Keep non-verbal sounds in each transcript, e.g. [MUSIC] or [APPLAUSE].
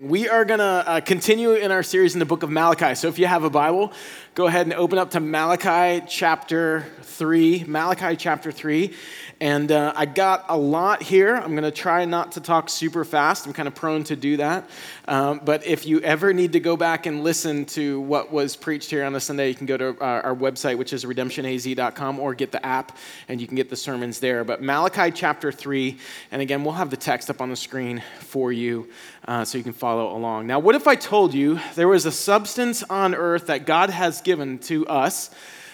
We are going to uh, continue in our series in the book of Malachi. So if you have a Bible, go ahead and open up to Malachi chapter 3. Malachi chapter 3. And uh, I got a lot here. I'm going to try not to talk super fast. I'm kind of prone to do that. Um, but if you ever need to go back and listen to what was preached here on a Sunday, you can go to our, our website, which is redemptionaz.com, or get the app and you can get the sermons there. But Malachi chapter 3, and again, we'll have the text up on the screen for you uh, so you can follow along. Now, what if I told you there was a substance on earth that God has given to us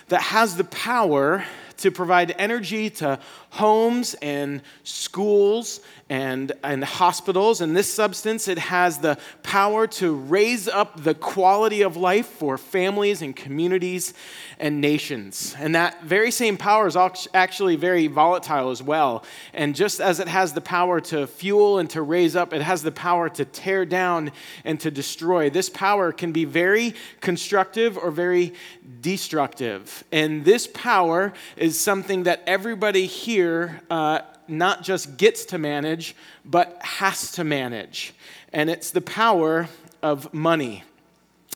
that has the power to provide energy to homes and schools and, and hospitals. And this substance, it has the power to raise up the quality of life for families and communities and nations. And that very same power is actually very volatile as well. And just as it has the power to fuel and to raise up, it has the power to tear down and to destroy. This power can be very constructive or very destructive. And this power is something that everybody here uh, not just gets to manage, but has to manage. And it's the power of money.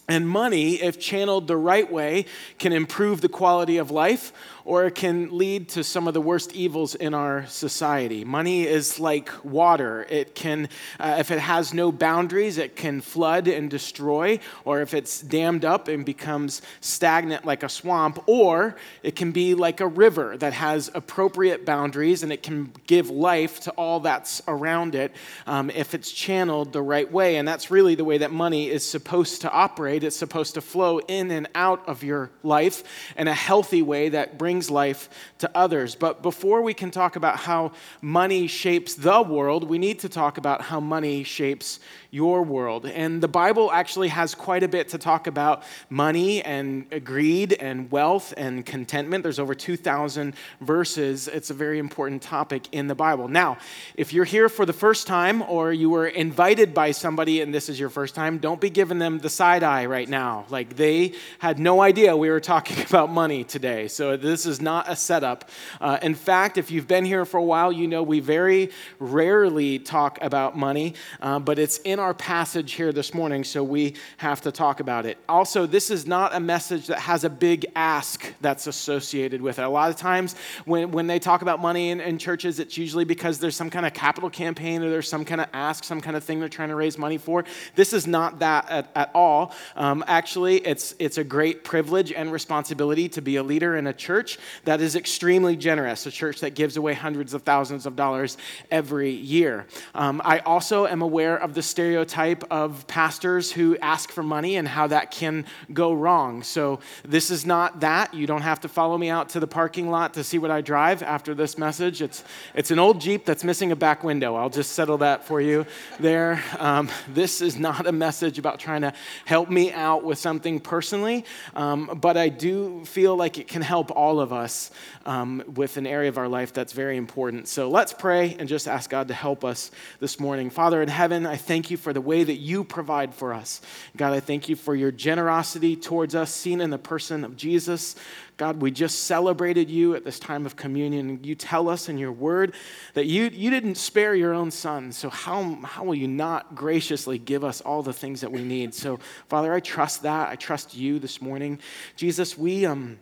And money, if channeled the right way, can improve the quality of life or it can lead to some of the worst evils in our society. Money is like water. It can, uh, if it has no boundaries, it can flood and destroy, or if it's dammed up and becomes stagnant like a swamp, or it can be like a river that has appropriate boundaries and it can give life to all that's around it um, if it's channeled the right way. And that's really the way that money is supposed to operate. It's supposed to flow in and out of your life in a healthy way that brings brings life to others. But before we can talk about how money shapes the world, we need to talk about how money shapes your world. And the Bible actually has quite a bit to talk about money and greed and wealth and contentment. There's over 2,000 verses. It's a very important topic in the Bible. Now, if you're here for the first time or you were invited by somebody and this is your first time, don't be giving them the side eye right now. Like they had no idea we were talking [LAUGHS] about money today. So this is not a setup. Uh, in fact, if you've been here for a while, you know we very rarely talk about money, uh, but it's in our passage here this morning, so we have to talk about it. Also, this is not a message that has a big ask that's associated with it. A lot of times when, when they talk about money in, in churches, it's usually because there's some kind of capital campaign or there's some kind of ask, some kind of thing they're trying to raise money for. This is not that at, at all. Um, actually, it's, it's a great privilege and responsibility to be a leader in a church that is extremely generous, a church that gives away hundreds of thousands of dollars every year. Um, I also am aware of the stereotype stereotype of pastors who ask for money and how that can go wrong. So, this is not that. You don't have to follow me out to the parking lot to see what I drive after this message. It's, it's an old Jeep that's missing a back window. I'll just settle that for you there. Um, this is not a message about trying to help me out with something personally, um, but I do feel like it can help all of us um, with an area of our life that's very important. So, let's pray and just ask God to help us this morning. Father in heaven, I thank you for the way that you provide for us. God, I thank you for your generosity towards us, seen in the person of Jesus. God, we just celebrated you at this time of communion. You tell us in your word that you, you didn't spare your own son. So, how, how will you not graciously give us all the things that we need? So, Father, I trust that. I trust you this morning. Jesus, we. Um,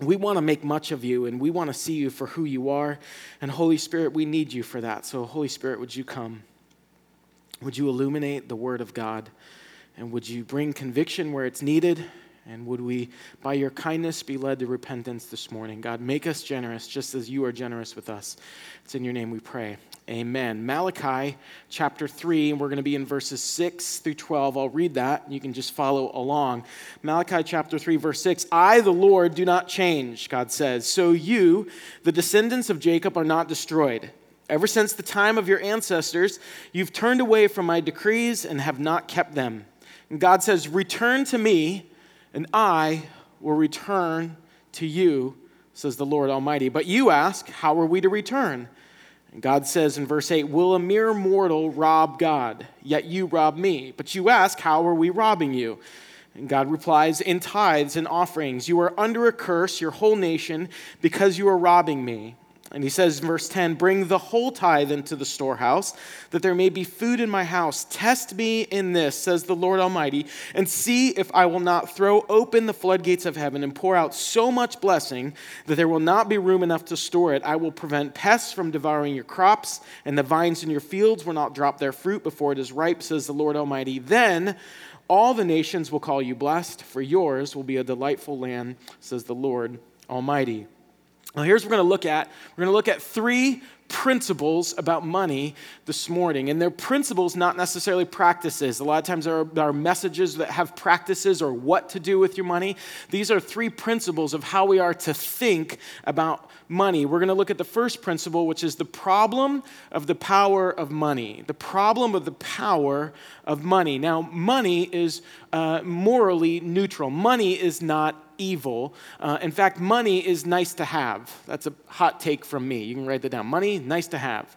we want to make much of you and we want to see you for who you are. And Holy Spirit, we need you for that. So, Holy Spirit, would you come? Would you illuminate the Word of God? And would you bring conviction where it's needed? And would we, by your kindness, be led to repentance this morning? God, make us generous just as you are generous with us. It's in your name we pray. Amen. Malachi chapter 3, and we're going to be in verses 6 through 12. I'll read that. You can just follow along. Malachi chapter 3, verse 6 I, the Lord, do not change, God says. So you, the descendants of Jacob, are not destroyed. Ever since the time of your ancestors, you've turned away from my decrees and have not kept them. And God says, Return to me, and I will return to you, says the Lord Almighty. But you ask, How are we to return? And God says in verse 8, Will a mere mortal rob God? Yet you rob me. But you ask, How are we robbing you? And God replies, In tithes and offerings. You are under a curse, your whole nation, because you are robbing me. And he says verse 10 Bring the whole tithe into the storehouse, that there may be food in my house. Test me in this, says the Lord Almighty, and see if I will not throw open the floodgates of heaven and pour out so much blessing that there will not be room enough to store it. I will prevent pests from devouring your crops, and the vines in your fields will not drop their fruit before it is ripe, says the Lord Almighty. Then all the nations will call you blessed, for yours will be a delightful land, says the Lord Almighty. Now, here's what we're going to look at. We're going to look at three principles about money this morning. And they're principles, not necessarily practices. A lot of times there are, there are, messages that have practices or what to do with your money. These are three principles of how we are to think about money. We're going to look at the first principle, which is the problem of the power of money. The problem of the power of money. Now, money is uh, morally neutral, money is not evil. Uh, in fact, money is nice to have. That's a hot take from me. You can write that down. Money, nice to have.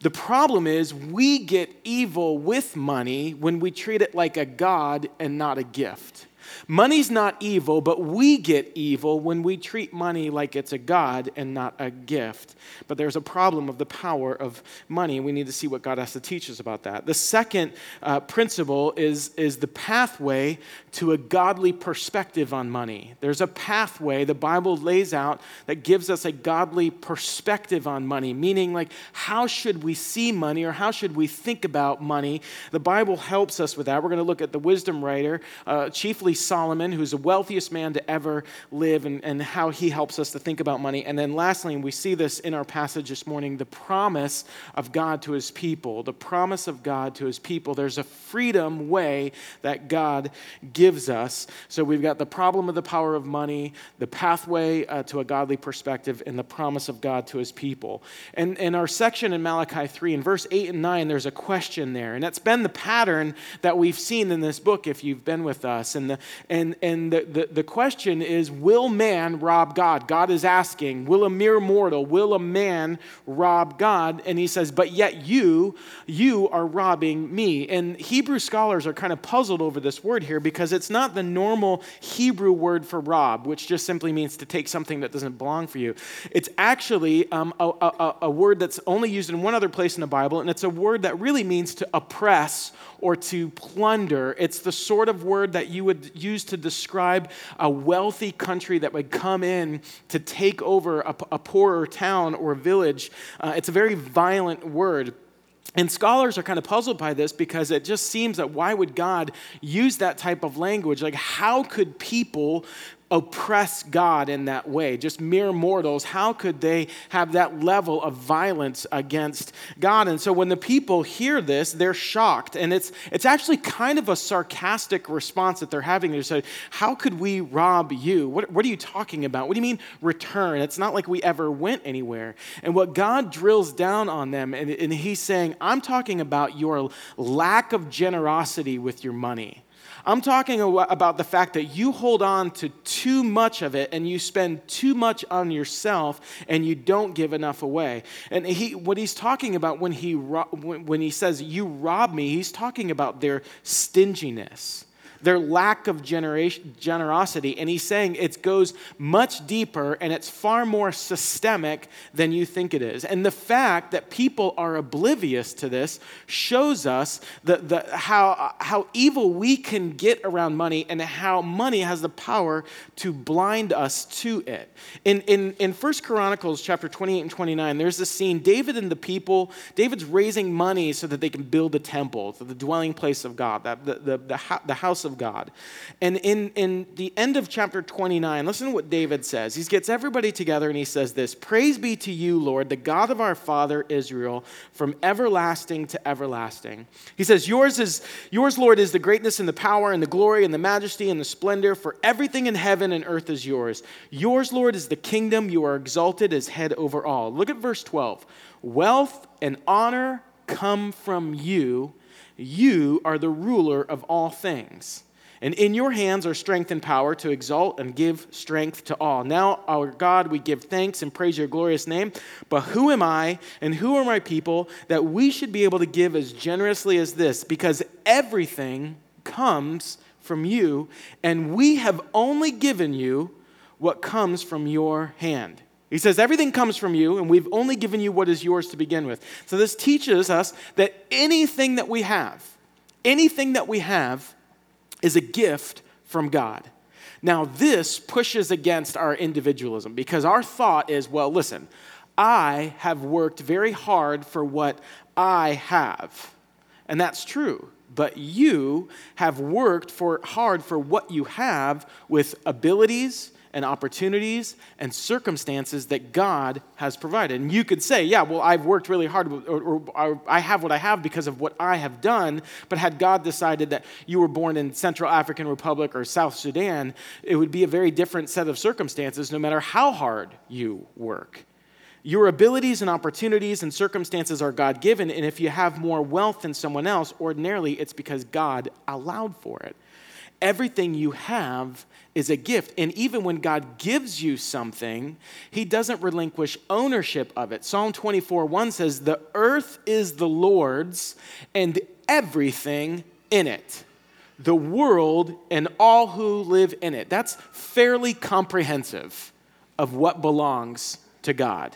The problem is, we get evil with money when we treat it like a God and not a gift. Money's not evil, but we get evil when we treat money like it's a God and not a gift. But there's a problem of the power of money, we need to see what God has to teach us about that. The second uh, principle is, is the pathway to a godly perspective on money. There's a pathway the Bible lays out that gives us a godly perspective on money, meaning, like, how should we see money or how should we think about money? The Bible helps us with that. We're going to look at the wisdom writer, uh, chiefly Solomon, who's the wealthiest man to ever live, and, and how he helps us to think about money. And then lastly, and we see this in our passage this morning, the promise of God to his people. The promise of God to his people. There's a freedom way that God gives us. So we've got the problem of the power of money, the pathway uh, to a godly perspective, and the promise of God to his people. And in our section in Malachi 3, in verse 8 and 9, there's a question there. And that's been the pattern that we've seen in this book if you've been with us. And the, and, and the, the, the question is Will man rob God? God is asking, Will a mere mortal, will a man rob God? And he says, But yet you, you are robbing me. And Hebrew scholars are kind of puzzled over this word here because it's not the normal Hebrew word for rob, which just simply means to take something that doesn't belong for you. It's actually um, a, a, a word that's only used in one other place in the Bible, and it's a word that really means to oppress or to plunder. It's the sort of word that you would use to describe a wealthy country that would come in to take over a, a poorer town or village. Uh, it's a very violent word. And scholars are kind of puzzled by this because it just seems that why would God use that type of language? Like, how could people oppress God in that way. Just mere mortals, how could they have that level of violence against God? And so when the people hear this, they're shocked. And it's, it's actually kind of a sarcastic response that they're having. They say, How could we rob you? What, what are you talking about? What do you mean return? It's not like we ever went anywhere. And what God drills down on them, and, and he's saying, I'm talking about your lack of generosity with your money. I'm talking about the fact that you hold on to too much of it and you spend too much on yourself and you don't give enough away. And he, what he's talking about when he, when he says, You rob me, he's talking about their stinginess their lack of generosity. And he's saying it goes much deeper and it's far more systemic than you think it is. And the fact that people are oblivious to this shows us the, the, how, how evil we can get around money and how money has the power to blind us to it. In, in, in 1 Chronicles chapter 28 and 29, there's this scene David and the people, David's raising money so that they can build a temple, the dwelling place of God, the, the, the, the house of of God. And in, in the end of chapter 29, listen to what David says. He gets everybody together and he says this Praise be to you, Lord, the God of our father Israel, from everlasting to everlasting. He says, Yours is yours, Lord, is the greatness and the power and the glory and the majesty and the splendor, for everything in heaven and earth is yours. Yours, Lord, is the kingdom. You are exalted as head over all. Look at verse 12. Wealth and honor come from you. You are the ruler of all things. And in your hands are strength and power to exalt and give strength to all. Now, our God, we give thanks and praise your glorious name. But who am I and who are my people that we should be able to give as generously as this? Because everything comes from you, and we have only given you what comes from your hand. He says, Everything comes from you, and we've only given you what is yours to begin with. So this teaches us that anything that we have, anything that we have is a gift from God. Now, this pushes against our individualism because our thought is, well, listen, I have worked very hard for what I have. And that's true. But you have worked for, hard for what you have with abilities and opportunities and circumstances that God has provided. And you could say, yeah, well, I've worked really hard, or, or, or, I have what I have because of what I have done. But had God decided that you were born in Central African Republic or South Sudan, it would be a very different set of circumstances no matter how hard you work. Your abilities and opportunities and circumstances are God given, and if you have more wealth than someone else, ordinarily it's because God allowed for it. Everything you have is a gift. And even when God gives you something, He doesn't relinquish ownership of it. Psalm 24 1 says, The earth is the Lord's and everything in it, the world and all who live in it. That's fairly comprehensive of what belongs to God.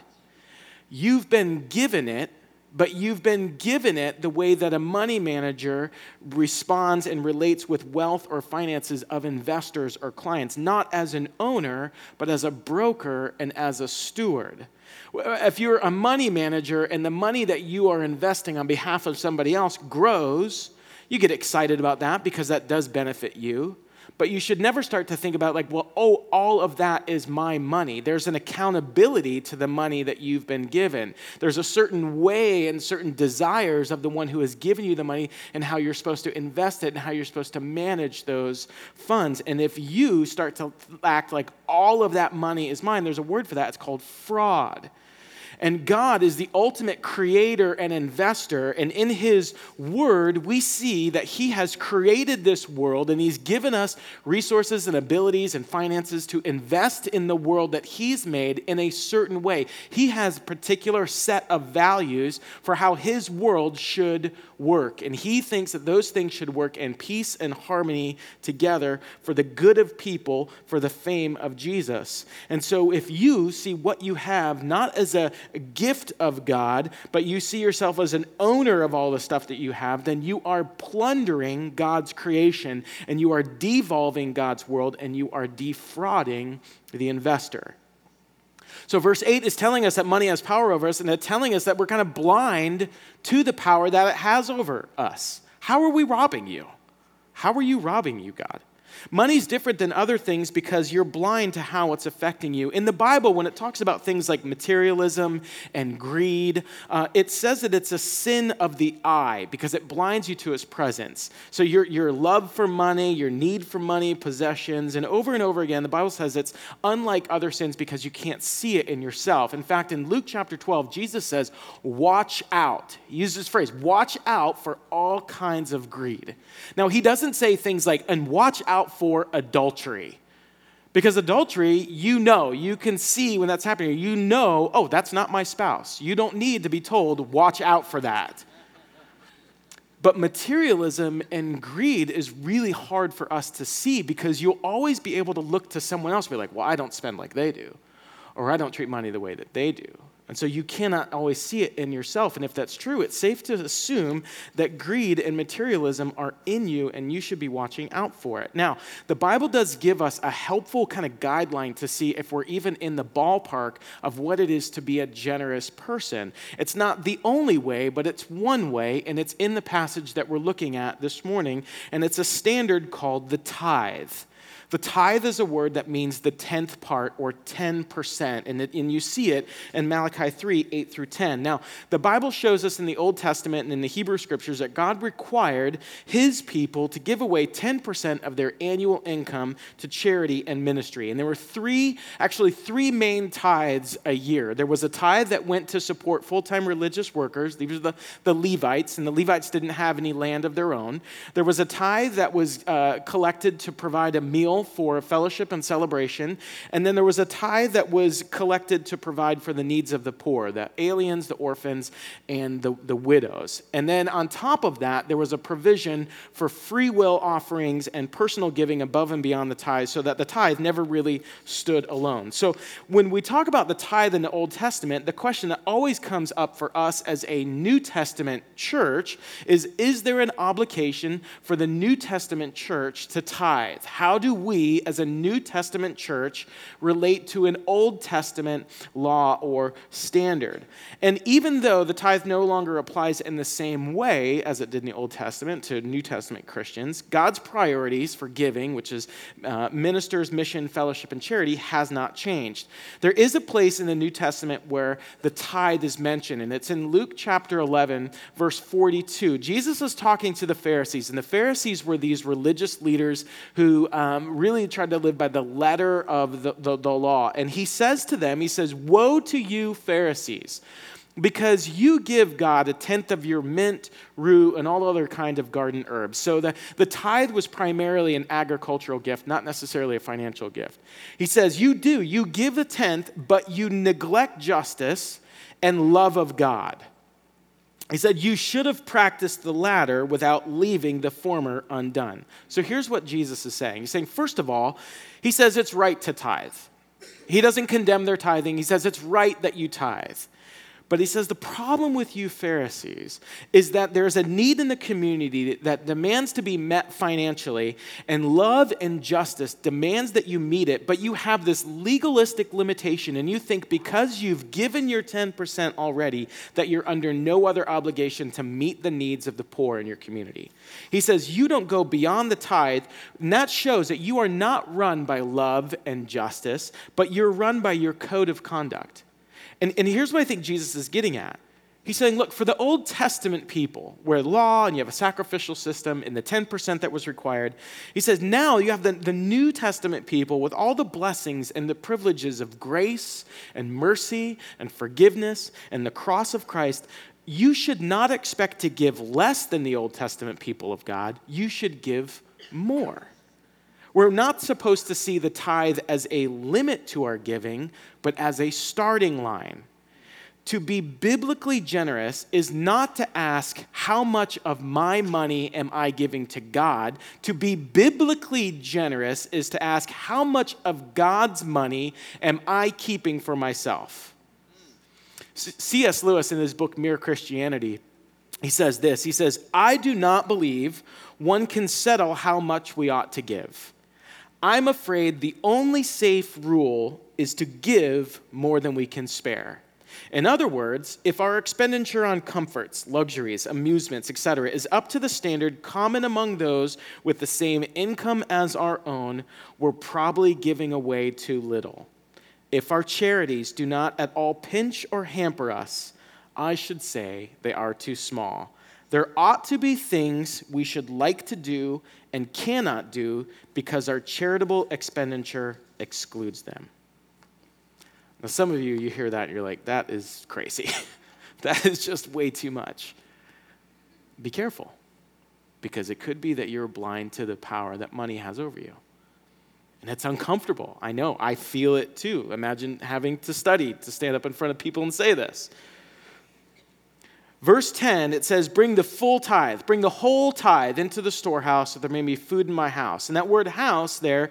You've been given it but you've been given it the way that a money manager responds and relates with wealth or finances of investors or clients, not as an owner, but as a broker and as a steward. If you're a money manager and the money that you are investing on behalf of somebody else grows, you get excited about that because that does benefit you. But you should never start to think about, like, well, oh, all of that is my money. There's an accountability to the money that you've been given. There's a certain way and certain desires of the one who has given you the money and how you're supposed to invest it and how you're supposed to manage those funds. And if you start to act like all of that money is mine, there's a word for that. It's called fraud. And God is the ultimate creator and investor. And in His Word, we see that He has created this world and He's given us resources and abilities and finances to invest in the world that He's made in a certain way. He has a particular set of values for how His world should work. And He thinks that those things should work in peace and harmony together for the good of people, for the fame of Jesus. And so if you see what you have not as a gift of God, but you see yourself as an owner of all the stuff that you have, then you are plundering God's creation and you are devolving God's world and you are defrauding the investor. So, verse 8 is telling us that money has power over us, and it's telling us that we're kind of blind to the power that it has over us. How are we robbing you? How are you robbing you, God? Money's different than other things because you're blind to how it's affecting you. In the Bible, when it talks about things like materialism and greed, uh, it says that it's a sin of the eye because it blinds you to its presence. So your, your love for money, your need for money, possessions, and over and over again, the Bible says it's unlike other sins because you can't see it in yourself. In fact, in Luke chapter 12, Jesus says, Watch out. He uses this phrase, watch out for all kinds of greed. Now, he doesn't say things like, and watch out out for adultery. Because adultery, you know, you can see when that's happening. You know, oh, that's not my spouse. You don't need to be told, watch out for that. But materialism and greed is really hard for us to see because you'll always be able to look to someone else and be like, well, I don't spend like they do, or I don't treat money the way that they do. And so you cannot always see it in yourself. And if that's true, it's safe to assume that greed and materialism are in you and you should be watching out for it. Now, the Bible does give us a helpful kind of guideline to see if we're even in the ballpark of what it is to be a generous person. It's not the only way, but it's one way, and it's in the passage that we're looking at this morning. And it's a standard called the tithe. The tithe is a word that means the tenth part or 10%, and, it, and you see it in Malachi 3 8 through 10. Now, the Bible shows us in the Old Testament and in the Hebrew scriptures that God required his people to give away 10% of their annual income to charity and ministry. And there were three, actually, three main tithes a year. There was a tithe that went to support full time religious workers, these were the, the Levites, and the Levites didn't have any land of their own. There was a tithe that was uh, collected to provide a meal for fellowship and celebration. And then there was a tithe that was collected to provide for the needs of the poor, the aliens, the orphans, and the, the widows. And then on top of that, there was a provision for free will offerings and personal giving above and beyond the tithe so that the tithe never really stood alone. So when we talk about the tithe in the Old Testament, the question that always comes up for us as a New Testament church is Is there an obligation for the New Testament church to tithe? How do we, as a New Testament church, relate to an Old Testament law or standard? And even though the tithe no longer applies in the same way as it did in the Old Testament to New Testament Christians, God's priorities for giving, which is uh, ministers, mission, fellowship, and charity, has not changed. There is a place in the New Testament where the tithe is mentioned, and it's in Luke chapter 11, verse 42. Jesus is talking to the Pharisees, and the Pharisees were these religious leaders who um, really tried to live by the letter of the, the, the law. And he says to them, He says, Woe to you, Pharisees! because you give God a tenth of your mint, rue, and all other kind of garden herbs. So the, the tithe was primarily an agricultural gift, not necessarily a financial gift. He says, You do, you give the tenth, but you neglect justice and love of God. He said, You should have practiced the latter without leaving the former undone. So here's what Jesus is saying. He's saying, first of all, he says it's right to tithe. He doesn't condemn their tithing, he says it's right that you tithe. But he says the problem with you Pharisees is that there's a need in the community that demands to be met financially, and love and justice demands that you meet it, but you have this legalistic limitation, and you think because you've given your 10% already, that you're under no other obligation to meet the needs of the poor in your community. He says you don't go beyond the tithe, and that shows that you are not run by love and justice, but you're run by your code of conduct. And, and here's what I think Jesus is getting at. He's saying, look, for the Old Testament people, where law and you have a sacrificial system and the 10% that was required, he says, now you have the, the New Testament people with all the blessings and the privileges of grace and mercy and forgiveness and the cross of Christ. You should not expect to give less than the Old Testament people of God. You should give more. We're not supposed to see the tithe as a limit to our giving, but as a starting line. To be biblically generous is not to ask, How much of my money am I giving to God? To be biblically generous is to ask, How much of God's money am I keeping for myself? C.S. Lewis, in his book Mere Christianity, he says this He says, I do not believe one can settle how much we ought to give. I'm afraid the only safe rule is to give more than we can spare. In other words, if our expenditure on comforts, luxuries, amusements, etc., is up to the standard common among those with the same income as our own, we're probably giving away too little. If our charities do not at all pinch or hamper us, I should say they are too small. There ought to be things we should like to do and cannot do because our charitable expenditure excludes them. Now, some of you, you hear that and you're like, that is crazy. [LAUGHS] that is just way too much. Be careful because it could be that you're blind to the power that money has over you. And it's uncomfortable. I know. I feel it too. Imagine having to study to stand up in front of people and say this. Verse 10, it says, Bring the full tithe, bring the whole tithe into the storehouse that there may be food in my house. And that word house there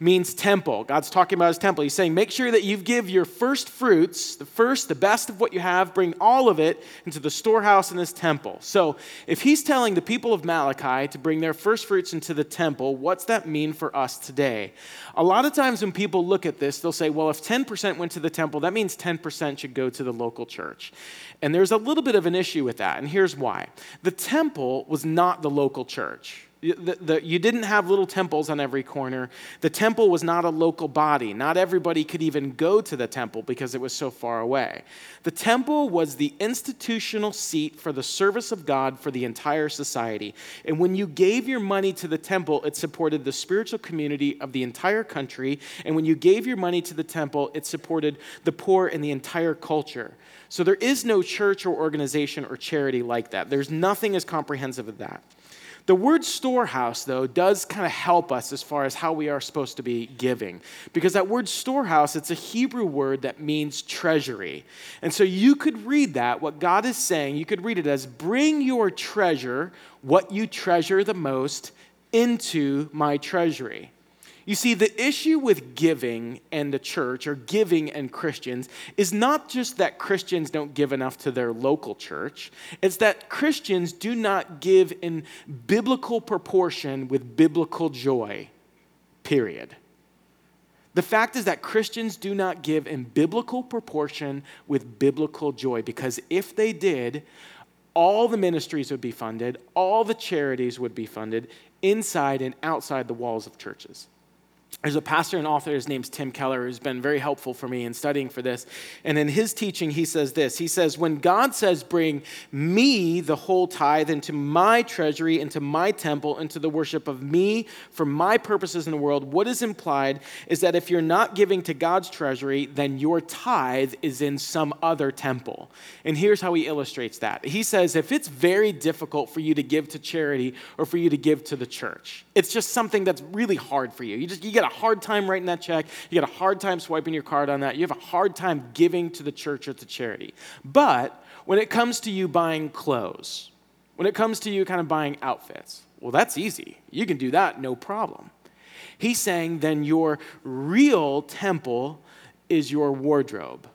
means temple. God's talking about his temple. He's saying, Make sure that you give your first fruits, the first, the best of what you have, bring all of it into the storehouse in his temple. So if he's telling the people of Malachi to bring their first fruits into the temple, what's that mean for us today? A lot of times when people look at this, they'll say, Well, if 10% went to the temple, that means 10% should go to the local church. And there's a little bit of an issue with that, and here's why. The temple was not the local church. The, the, you didn't have little temples on every corner. The temple was not a local body. Not everybody could even go to the temple because it was so far away. The temple was the institutional seat for the service of God for the entire society. And when you gave your money to the temple, it supported the spiritual community of the entire country. And when you gave your money to the temple, it supported the poor in the entire culture. So there is no church or organization or charity like that. There's nothing as comprehensive as that. The word storehouse, though, does kind of help us as far as how we are supposed to be giving. Because that word storehouse, it's a Hebrew word that means treasury. And so you could read that, what God is saying, you could read it as bring your treasure, what you treasure the most, into my treasury. You see, the issue with giving and the church, or giving and Christians, is not just that Christians don't give enough to their local church, it's that Christians do not give in biblical proportion with biblical joy, period. The fact is that Christians do not give in biblical proportion with biblical joy because if they did, all the ministries would be funded, all the charities would be funded inside and outside the walls of churches there's a pastor and author, his name's Tim Keller, who's been very helpful for me in studying for this. And in his teaching, he says this He says, When God says, Bring me the whole tithe into my treasury, into my temple, into the worship of me for my purposes in the world, what is implied is that if you're not giving to God's treasury, then your tithe is in some other temple. And here's how he illustrates that. He says, If it's very difficult for you to give to charity or for you to give to the church, it's just something that's really hard for you. You just you get a hard time writing that check. You get a hard time swiping your card on that. You have a hard time giving to the church or to charity. But when it comes to you buying clothes, when it comes to you kind of buying outfits, well, that's easy. You can do that, no problem. He's saying then your real temple is your wardrobe.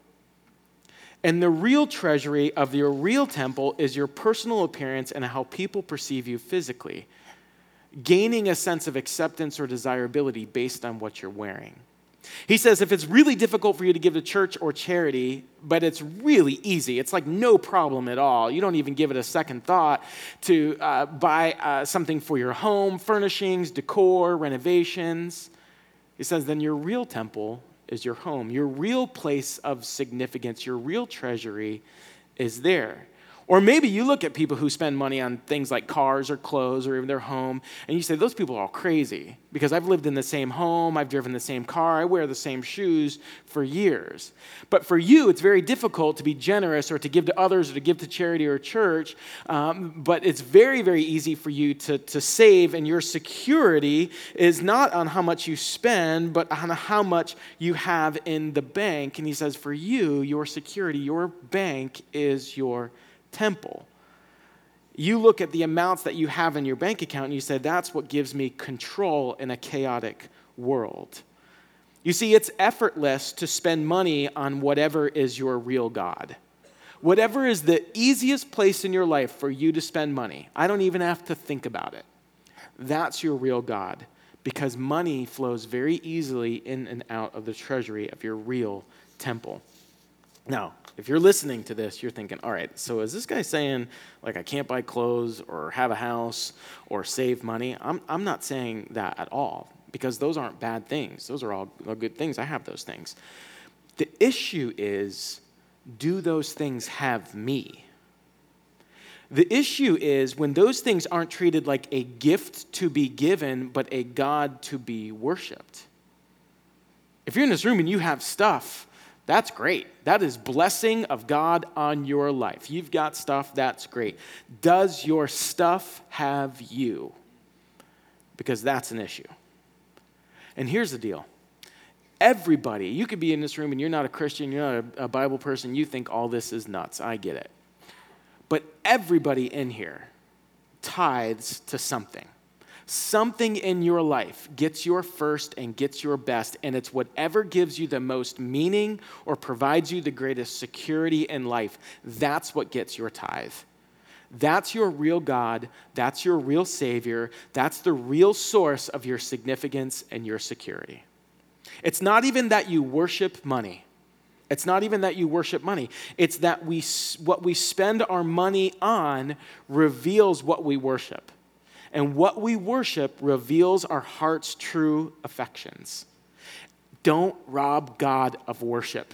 And the real treasury of your real temple is your personal appearance and how people perceive you physically gaining a sense of acceptance or desirability based on what you're wearing. He says if it's really difficult for you to give to church or charity, but it's really easy, it's like no problem at all. You don't even give it a second thought to uh, buy uh, something for your home, furnishings, decor, renovations. He says then your real temple is your home. Your real place of significance, your real treasury is there. Or maybe you look at people who spend money on things like cars or clothes or even their home, and you say, Those people are all crazy because I've lived in the same home, I've driven the same car, I wear the same shoes for years. But for you, it's very difficult to be generous or to give to others or to give to charity or church, um, but it's very, very easy for you to, to save, and your security is not on how much you spend, but on how much you have in the bank. And he says, For you, your security, your bank is your temple. You look at the amounts that you have in your bank account and you say, that's what gives me control in a chaotic world. You see, it's effortless to spend money on whatever is your real God. Whatever is the easiest place in your life for you to spend money, I don't even have to think about it. That's your real God because money flows very easily in and out of the treasury of your real temple. Now, if you're listening to this, you're thinking, all right, so is this guy saying, like, I can't buy clothes or have a house or save money? I'm, I'm not saying that at all because those aren't bad things. Those are all uh, good things. I have those things. The issue is, do those things have me? The issue is when those things aren't treated like a gift to be given, but a God to be worshiped. If you're in this room and you have stuff, that's great. That is blessing of God on your life. You've got stuff, that's great. Does your stuff have you? Because that's an issue. And here's the deal. Everybody, you could be in this room and you're not a Christian, you're not a, Bible person, you think all this is nuts. I get it. But everybody in here tithes to something. Something in your life gets your first and gets your best, and it's whatever gives you the most meaning or provides you the greatest security in life. That's what gets your tithe. That's your real God. That's your real Savior. That's the real source of your significance and your security. It's not even that you worship money. It's not even that you worship money. It's that we, what we spend our money on reveals what we worship and what we worship reveals our heart's true affections. Don't rob God of worship.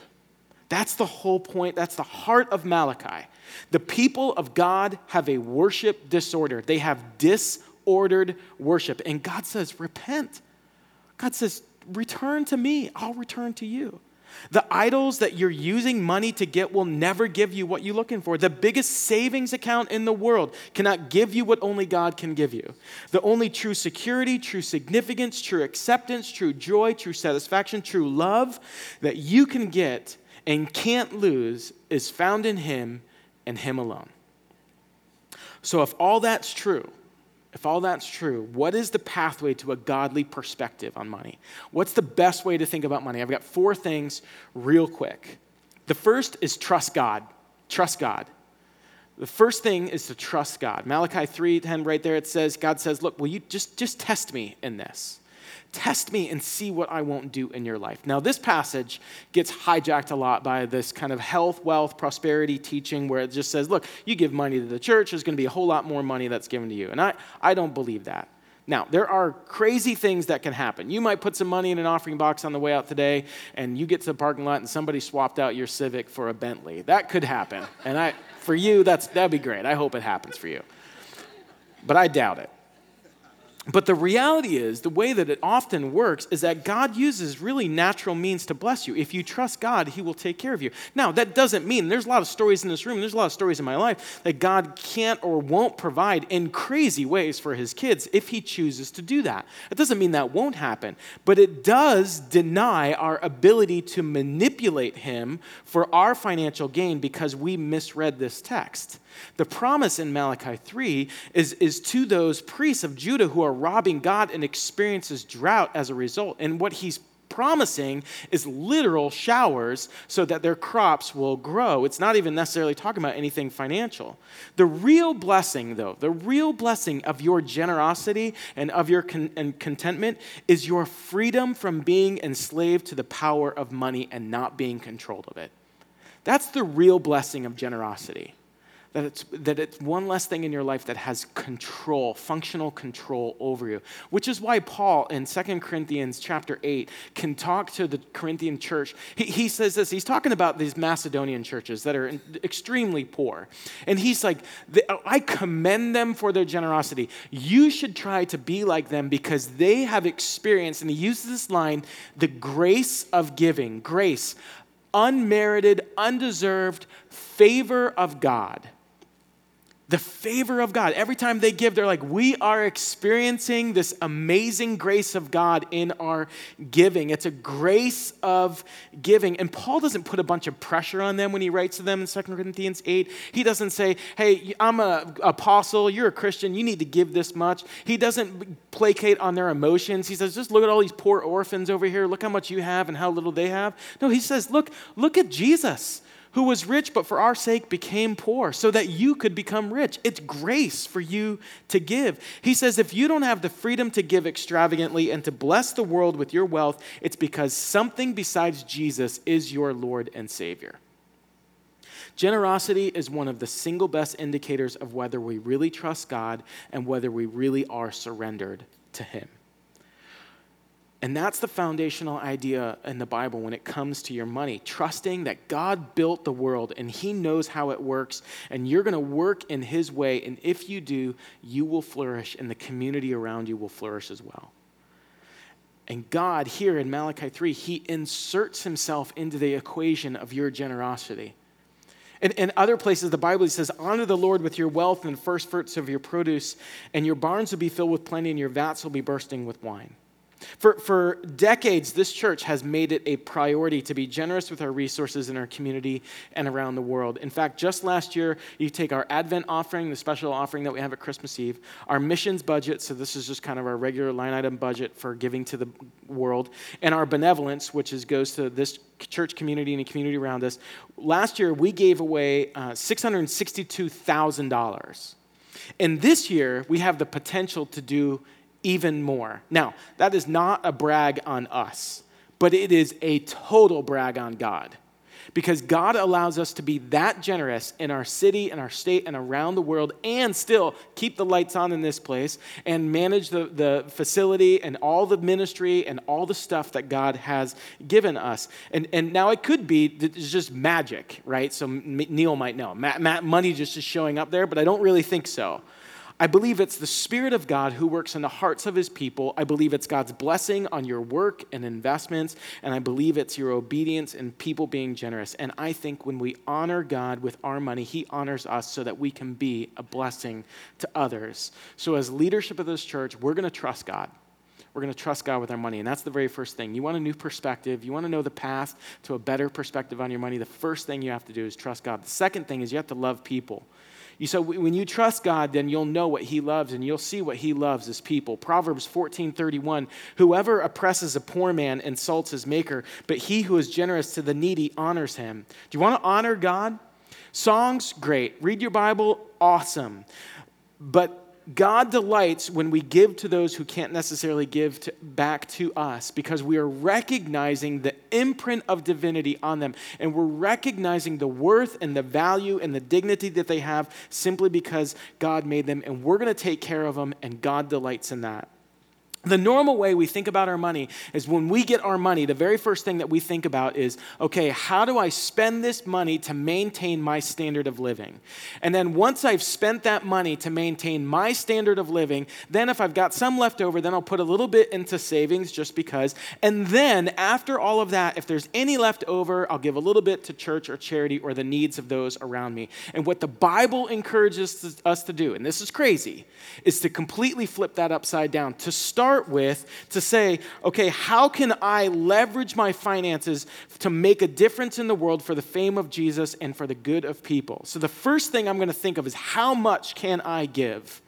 That's the whole point. That's the heart of Malachi. The people of God have a worship disorder, they have disordered worship. And God says, Repent. God says, Return to me, I'll return to you. The idols that you're using money to get will never give you what you're looking for. The biggest savings account in the world cannot give you what only God can give you. The only true security, true significance, true acceptance, true joy, true satisfaction, true love that you can get and can't lose is found in Him and Him alone. So, if all that's true, if all that's true, what is the pathway to a godly perspective on money? What's the best way to think about money? I've got four things real quick. The first is trust God. Trust God. The first thing is to trust God. Malachi 3:10 right there it says God says, "Look, will you just just test me in this?" Test me and see what I won't do in your life. Now, this passage gets hijacked a lot by this kind of health, wealth, prosperity teaching where it just says, look, you give money to the church, there's going to be a whole lot more money that's given to you. And I, I don't believe that. Now, there are crazy things that can happen. You might put some money in an offering box on the way out today, and you get to the parking lot and somebody swapped out your Civic for a Bentley. That could happen. And I, for you, that's, that'd be great. I hope it happens for you. But I doubt it. But the reality is, the way that it often works is that God uses really natural means to bless you. If you trust God, He will take care of you. Now, that doesn't mean there's a lot of stories in this room, there's a lot of stories in my life that God can't or won't provide in crazy ways for His kids if He chooses to do that. It doesn't mean that won't happen, but it does deny our ability to manipulate Him for our financial gain because we misread this text. The promise in Malachi 3 is, is to those priests of Judah who are robbing God and experiences drought as a result. And what he's promising is literal showers so that their crops will grow. It's not even necessarily talking about anything financial. The real blessing, though, the real blessing of your generosity and of your con- and contentment is your freedom from being enslaved to the power of money and not being controlled of it. That's the real blessing of generosity that it's, that it's one less thing in your life that has control, functional control over you. Which is why Paul in 2 Corinthians chapter 8 can talk to the Corinthian church. He, he says this, he's talking about these Macedonian churches that are extremely poor. And he's like, I commend them for their generosity. You should try to be like them because they have experienced, and he uses this line, the grace of giving, grace, unmerited, undeserved favor of God the favor of God. Every time they give, they're like, we are experiencing this amazing grace of God in our giving. It's a grace of giving. And Paul doesn't put a bunch of pressure on them when he writes to them in 2 Corinthians 8. He doesn't say, hey, I'm an apostle, you're a Christian, you need to give this much. He doesn't placate on their emotions. He says, just look at all these poor orphans over here. Look how much you have and how little they have. No, he says, look, look at Jesus who was rich but for our sake became poor so that you could become rich. It's grace for you to give. He says, if you don't have the freedom to give extravagantly and to bless the world with your wealth, it's because something besides Jesus is your Lord and Savior. Generosity is one of the single best indicators of whether we really trust God and whether we really are surrendered to Him. And that's the foundational idea in the Bible when it comes to your money. Trusting that God built the world and He knows how it works, and you're going to work in His way. And if you do, you will flourish, and the community around you will flourish as well. And God, here in Malachi 3, He inserts Himself into the equation of your generosity. In, in other places, the Bible says, Honor the Lord with your wealth and first fruits of your produce, and your barns will be filled with plenty, and your vats will be bursting with wine. For, for decades, this church has made it a priority to be generous with our resources in our community and around the world. In fact, just last year, you take our Advent offering, the special offering that we have at Christmas Eve, our missions budget, so this is just kind of our regular line item budget for giving to the world, and our benevolence, which is, goes to this church community and the community around us. Last year, we gave away uh, $662,000. And this year, we have the potential to do even more. Now, that is not a brag on us, but it is a total brag on God. Because God allows us to be that generous in our city and our state and around the world and still keep the lights on in this place and manage the, the facility and all the ministry and all the stuff that God has given us. And, and now it could be it's just magic, right? So Neil might know. Ma- ma- money just is showing up there, but I don't really think so. I believe it's the Spirit of God who works in the hearts of his people. I believe it's God's blessing on your work and investments. And I believe it's your obedience and people being generous. And I think when we honor God with our money, he honors us so that we can be a blessing to others. So, as leadership of this church, we're going to trust God. We're going to trust God with our money. And that's the very first thing. You want a new perspective, you want to know the path to a better perspective on your money. The first thing you have to do is trust God. The second thing is you have to love people. You, so when you trust God, then you'll know what He loves and you'll see what He loves as people. Proverbs 14 31 Whoever oppresses a poor man insults his maker, but he who is generous to the needy honors him. Do you want to honor God? Songs, great. Read your Bible, awesome. But God delights when we give to those who can't necessarily give to, back to us because we are recognizing the imprint of divinity on them and we're recognizing the worth and the value and the dignity that they have simply because God made them and we're going to take care of them and God delights in that. The normal way we think about our money is when we get our money, the very first thing that we think about is, okay, how do I spend this money to maintain my standard of living? And then once I've spent that money to maintain my standard of living, then if I've got some left over, then I'll put a little bit into savings just because. And then after all of that, if there's any left over, I'll give a little bit to church or charity or the needs of those around me. And what the Bible encourages us to do, and this is crazy, is to completely flip that upside down, to start start with to say, okay, how can I leverage my finances to make a difference in the world for the fame of Jesus and for the good of people? So the first thing I'm going to think of is how much can I give?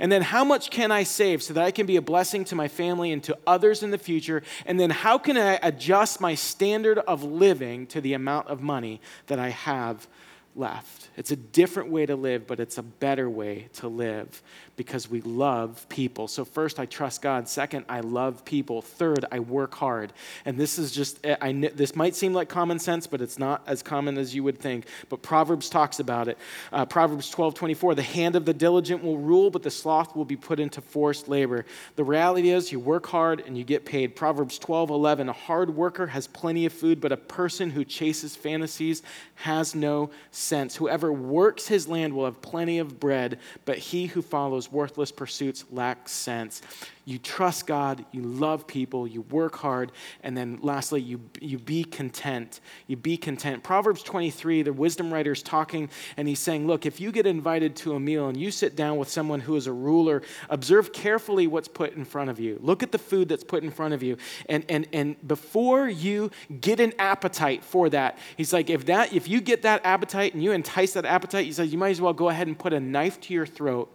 And then how much can I save so that I can be a blessing to my family and to others in the future? And then how can I adjust my standard of living to the amount of money that I have left? It's a different way to live, but it's a better way to live because we love people. So, first, I trust God. Second, I love people. Third, I work hard. And this is just, I, this might seem like common sense, but it's not as common as you would think. But Proverbs talks about it. Uh, Proverbs 12 24, the hand of the diligent will rule, but the sloth will be put into forced labor. The reality is, you work hard and you get paid. Proverbs 12 11, a hard worker has plenty of food, but a person who chases fantasies has no sense. Whoever works his land will have plenty of bread, but he who follows those worthless pursuits lack sense. You trust God, you love people, you work hard, and then lastly, you, you be content. You be content. Proverbs 23, the wisdom writer is talking, and he's saying, Look, if you get invited to a meal and you sit down with someone who is a ruler, observe carefully what's put in front of you. Look at the food that's put in front of you. And, and, and before you get an appetite for that, he's like, if, that, if you get that appetite and you entice that appetite, he says, you might as well go ahead and put a knife to your throat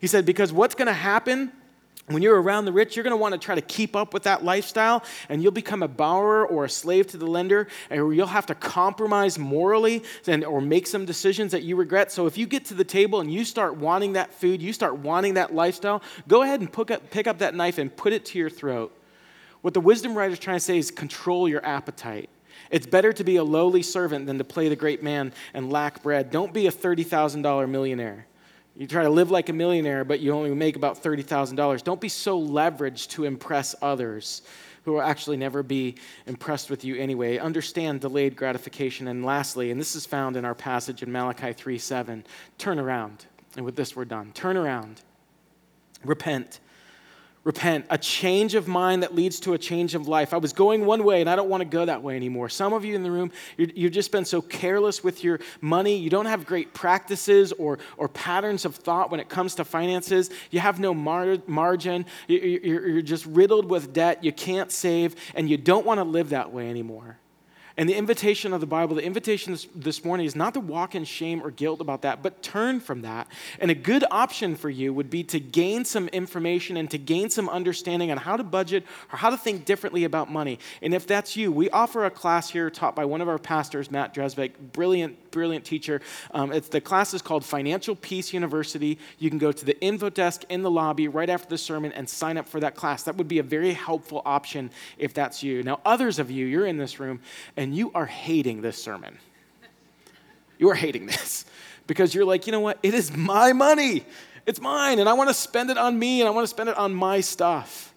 he said, because what's going to happen when you're around the rich, you're going to want to try to keep up with that lifestyle, and you'll become a borrower or a slave to the lender, or you'll have to compromise morally and, or make some decisions that you regret. So if you get to the table and you start wanting that food, you start wanting that lifestyle, go ahead and pick up, pick up that knife and put it to your throat. What the wisdom writer is trying to say is control your appetite. It's better to be a lowly servant than to play the great man and lack bread. Don't be a $30,000 millionaire. You try to live like a millionaire, but you only make about $30,000. Don't be so leveraged to impress others who will actually never be impressed with you anyway. Understand delayed gratification. And lastly, and this is found in our passage in Malachi 3 7, turn around. And with this, we're done. Turn around. Repent repent, a change of mind that leads to a change of life. I was going one way and I don't want to go that way anymore. Some of you in the room, you've just been so careless with your money. You don't have great practices or, or patterns of thought when it comes to finances. You have no mar- margin. You're just riddled with debt. You can't save, and you don't want to live that way anymore. And the invitation of the Bible, the invitation this, this, morning is not to walk in shame or guilt about that, but turn from that. And a good option for you would be to gain some information and to gain some understanding on how to budget or how to think differently about money. And if that's you, we offer a class here taught by one of our pastors, Matt Dresbeck, brilliant, brilliant teacher. Um, it's, the class is called Financial Peace University. You can go to the info desk in the lobby right after the sermon and sign up for that class. That would be a very helpful option if that's you. Now, others of you, you're in this room and and you are hating this sermon. You are hating this [LAUGHS] because you're like, you know what? It is my money. It's mine, and I want to spend it on me, and I want to spend it on my stuff.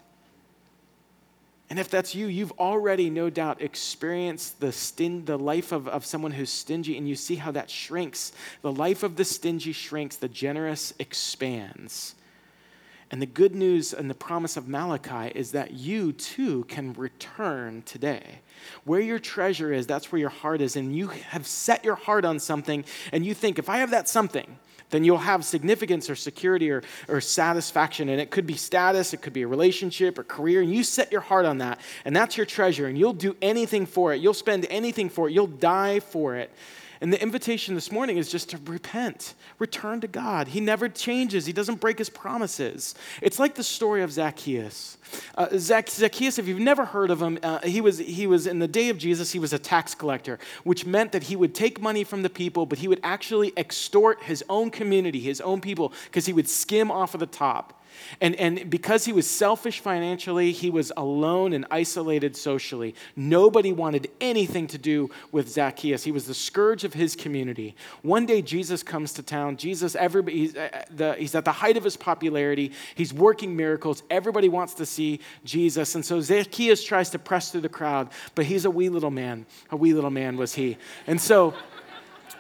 And if that's you, you've already no doubt experienced the, stin- the life of, of someone who's stingy, and you see how that shrinks. The life of the stingy shrinks, the generous expands. And the good news and the promise of Malachi is that you too can return today. Where your treasure is, that's where your heart is. And you have set your heart on something, and you think, if I have that something, then you'll have significance or security or, or satisfaction. And it could be status, it could be a relationship or career. And you set your heart on that, and that's your treasure. And you'll do anything for it, you'll spend anything for it, you'll die for it. And the invitation this morning is just to repent, return to God. He never changes, He doesn't break His promises. It's like the story of Zacchaeus. Uh, Zacchaeus, if you've never heard of him, uh, he, was, he was in the day of Jesus, he was a tax collector, which meant that he would take money from the people, but he would actually extort his own community, his own people, because he would skim off of the top. And, and because he was selfish financially, he was alone and isolated socially. Nobody wanted anything to do with Zacchaeus. He was the scourge of his community. One day, Jesus comes to town. Jesus, everybody, he's, uh, the, he's at the height of his popularity. He's working miracles. Everybody wants to see Jesus. And so Zacchaeus tries to press through the crowd, but he's a wee little man. A wee little man was he. And so,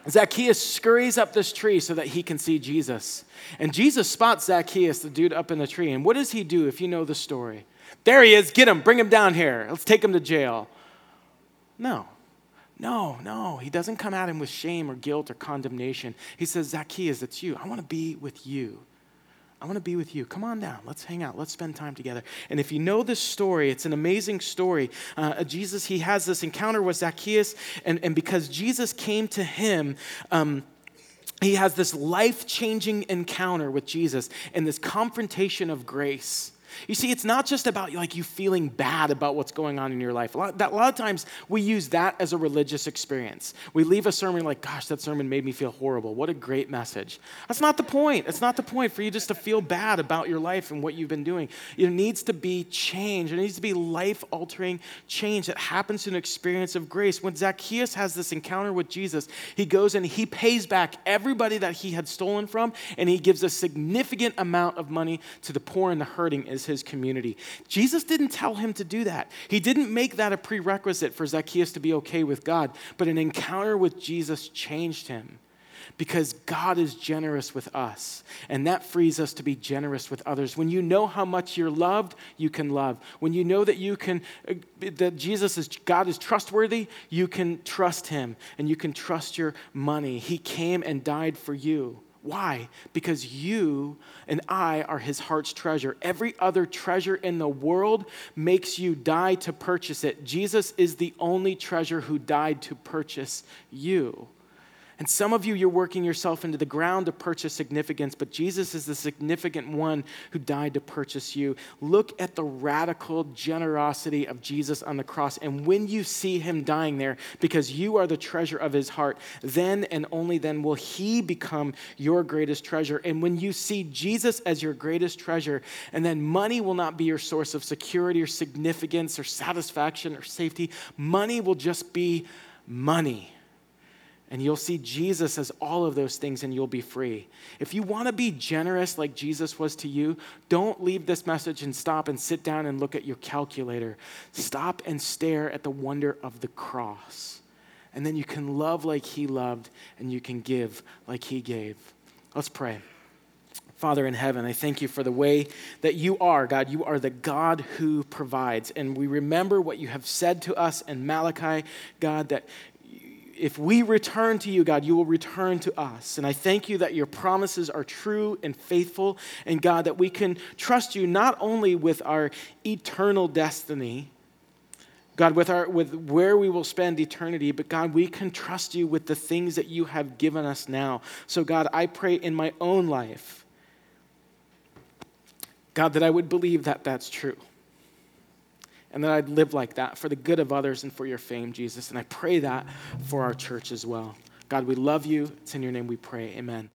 Zacchaeus scurries up this tree so that he can see Jesus. And Jesus spots Zacchaeus, the dude up in the tree. And what does he do if you know the story? There he is, get him, bring him down here. Let's take him to jail. No, no, no. He doesn't come at him with shame or guilt or condemnation. He says, Zacchaeus, it's you. I want to be with you. I want to be with you. Come on down. Let's hang out. Let's spend time together. And if you know this story, it's an amazing story. Uh, Jesus, he has this encounter with Zacchaeus, and, and because Jesus came to him, um, he has this life changing encounter with Jesus and this confrontation of grace. You see, it's not just about like you feeling bad about what's going on in your life. A lot, that, a lot of times we use that as a religious experience. We leave a sermon like, gosh, that sermon made me feel horrible. What a great message. That's not the point. It's not the point for you just to feel bad about your life and what you've been doing. It needs to be change. It needs to be life altering change that happens in an experience of grace. When Zacchaeus has this encounter with Jesus, he goes and he pays back everybody that he had stolen from, and he gives a significant amount of money to the poor and the hurting is his community. Jesus didn't tell him to do that. He didn't make that a prerequisite for Zacchaeus to be okay with God, but an encounter with Jesus changed him because God is generous with us, and that frees us to be generous with others. When you know how much you're loved, you can love. When you know that you can uh, that Jesus is God is trustworthy, you can trust him and you can trust your money. He came and died for you. Why? Because you and I are his heart's treasure. Every other treasure in the world makes you die to purchase it. Jesus is the only treasure who died to purchase you. And some of you, you're working yourself into the ground to purchase significance, but Jesus is the significant one who died to purchase you. Look at the radical generosity of Jesus on the cross. And when you see him dying there, because you are the treasure of his heart, then and only then will he become your greatest treasure. And when you see Jesus as your greatest treasure, and then money will not be your source of security or significance or satisfaction or safety, money will just be money and you'll see Jesus as all of those things and you'll be free. If you want to be generous like Jesus was to you, don't leave this message and stop and sit down and look at your calculator. Stop and stare at the wonder of the cross. And then you can love like he loved and you can give like he gave. Let's pray. Father in heaven, I thank you for the way that you are, God. You are the God who provides. And we remember what you have said to us in Malachi, God, that if we return to you, God, you will return to us. And I thank you that your promises are true and faithful. And God, that we can trust you not only with our eternal destiny, God, with, our, with where we will spend eternity, but God, we can trust you with the things that you have given us now. So, God, I pray in my own life, God, that I would believe that that's true and that I'd live like that for the good of others and for your fame, Jesus. And I pray that for our church as well. God, we love you. It's in your name we pray. Amen.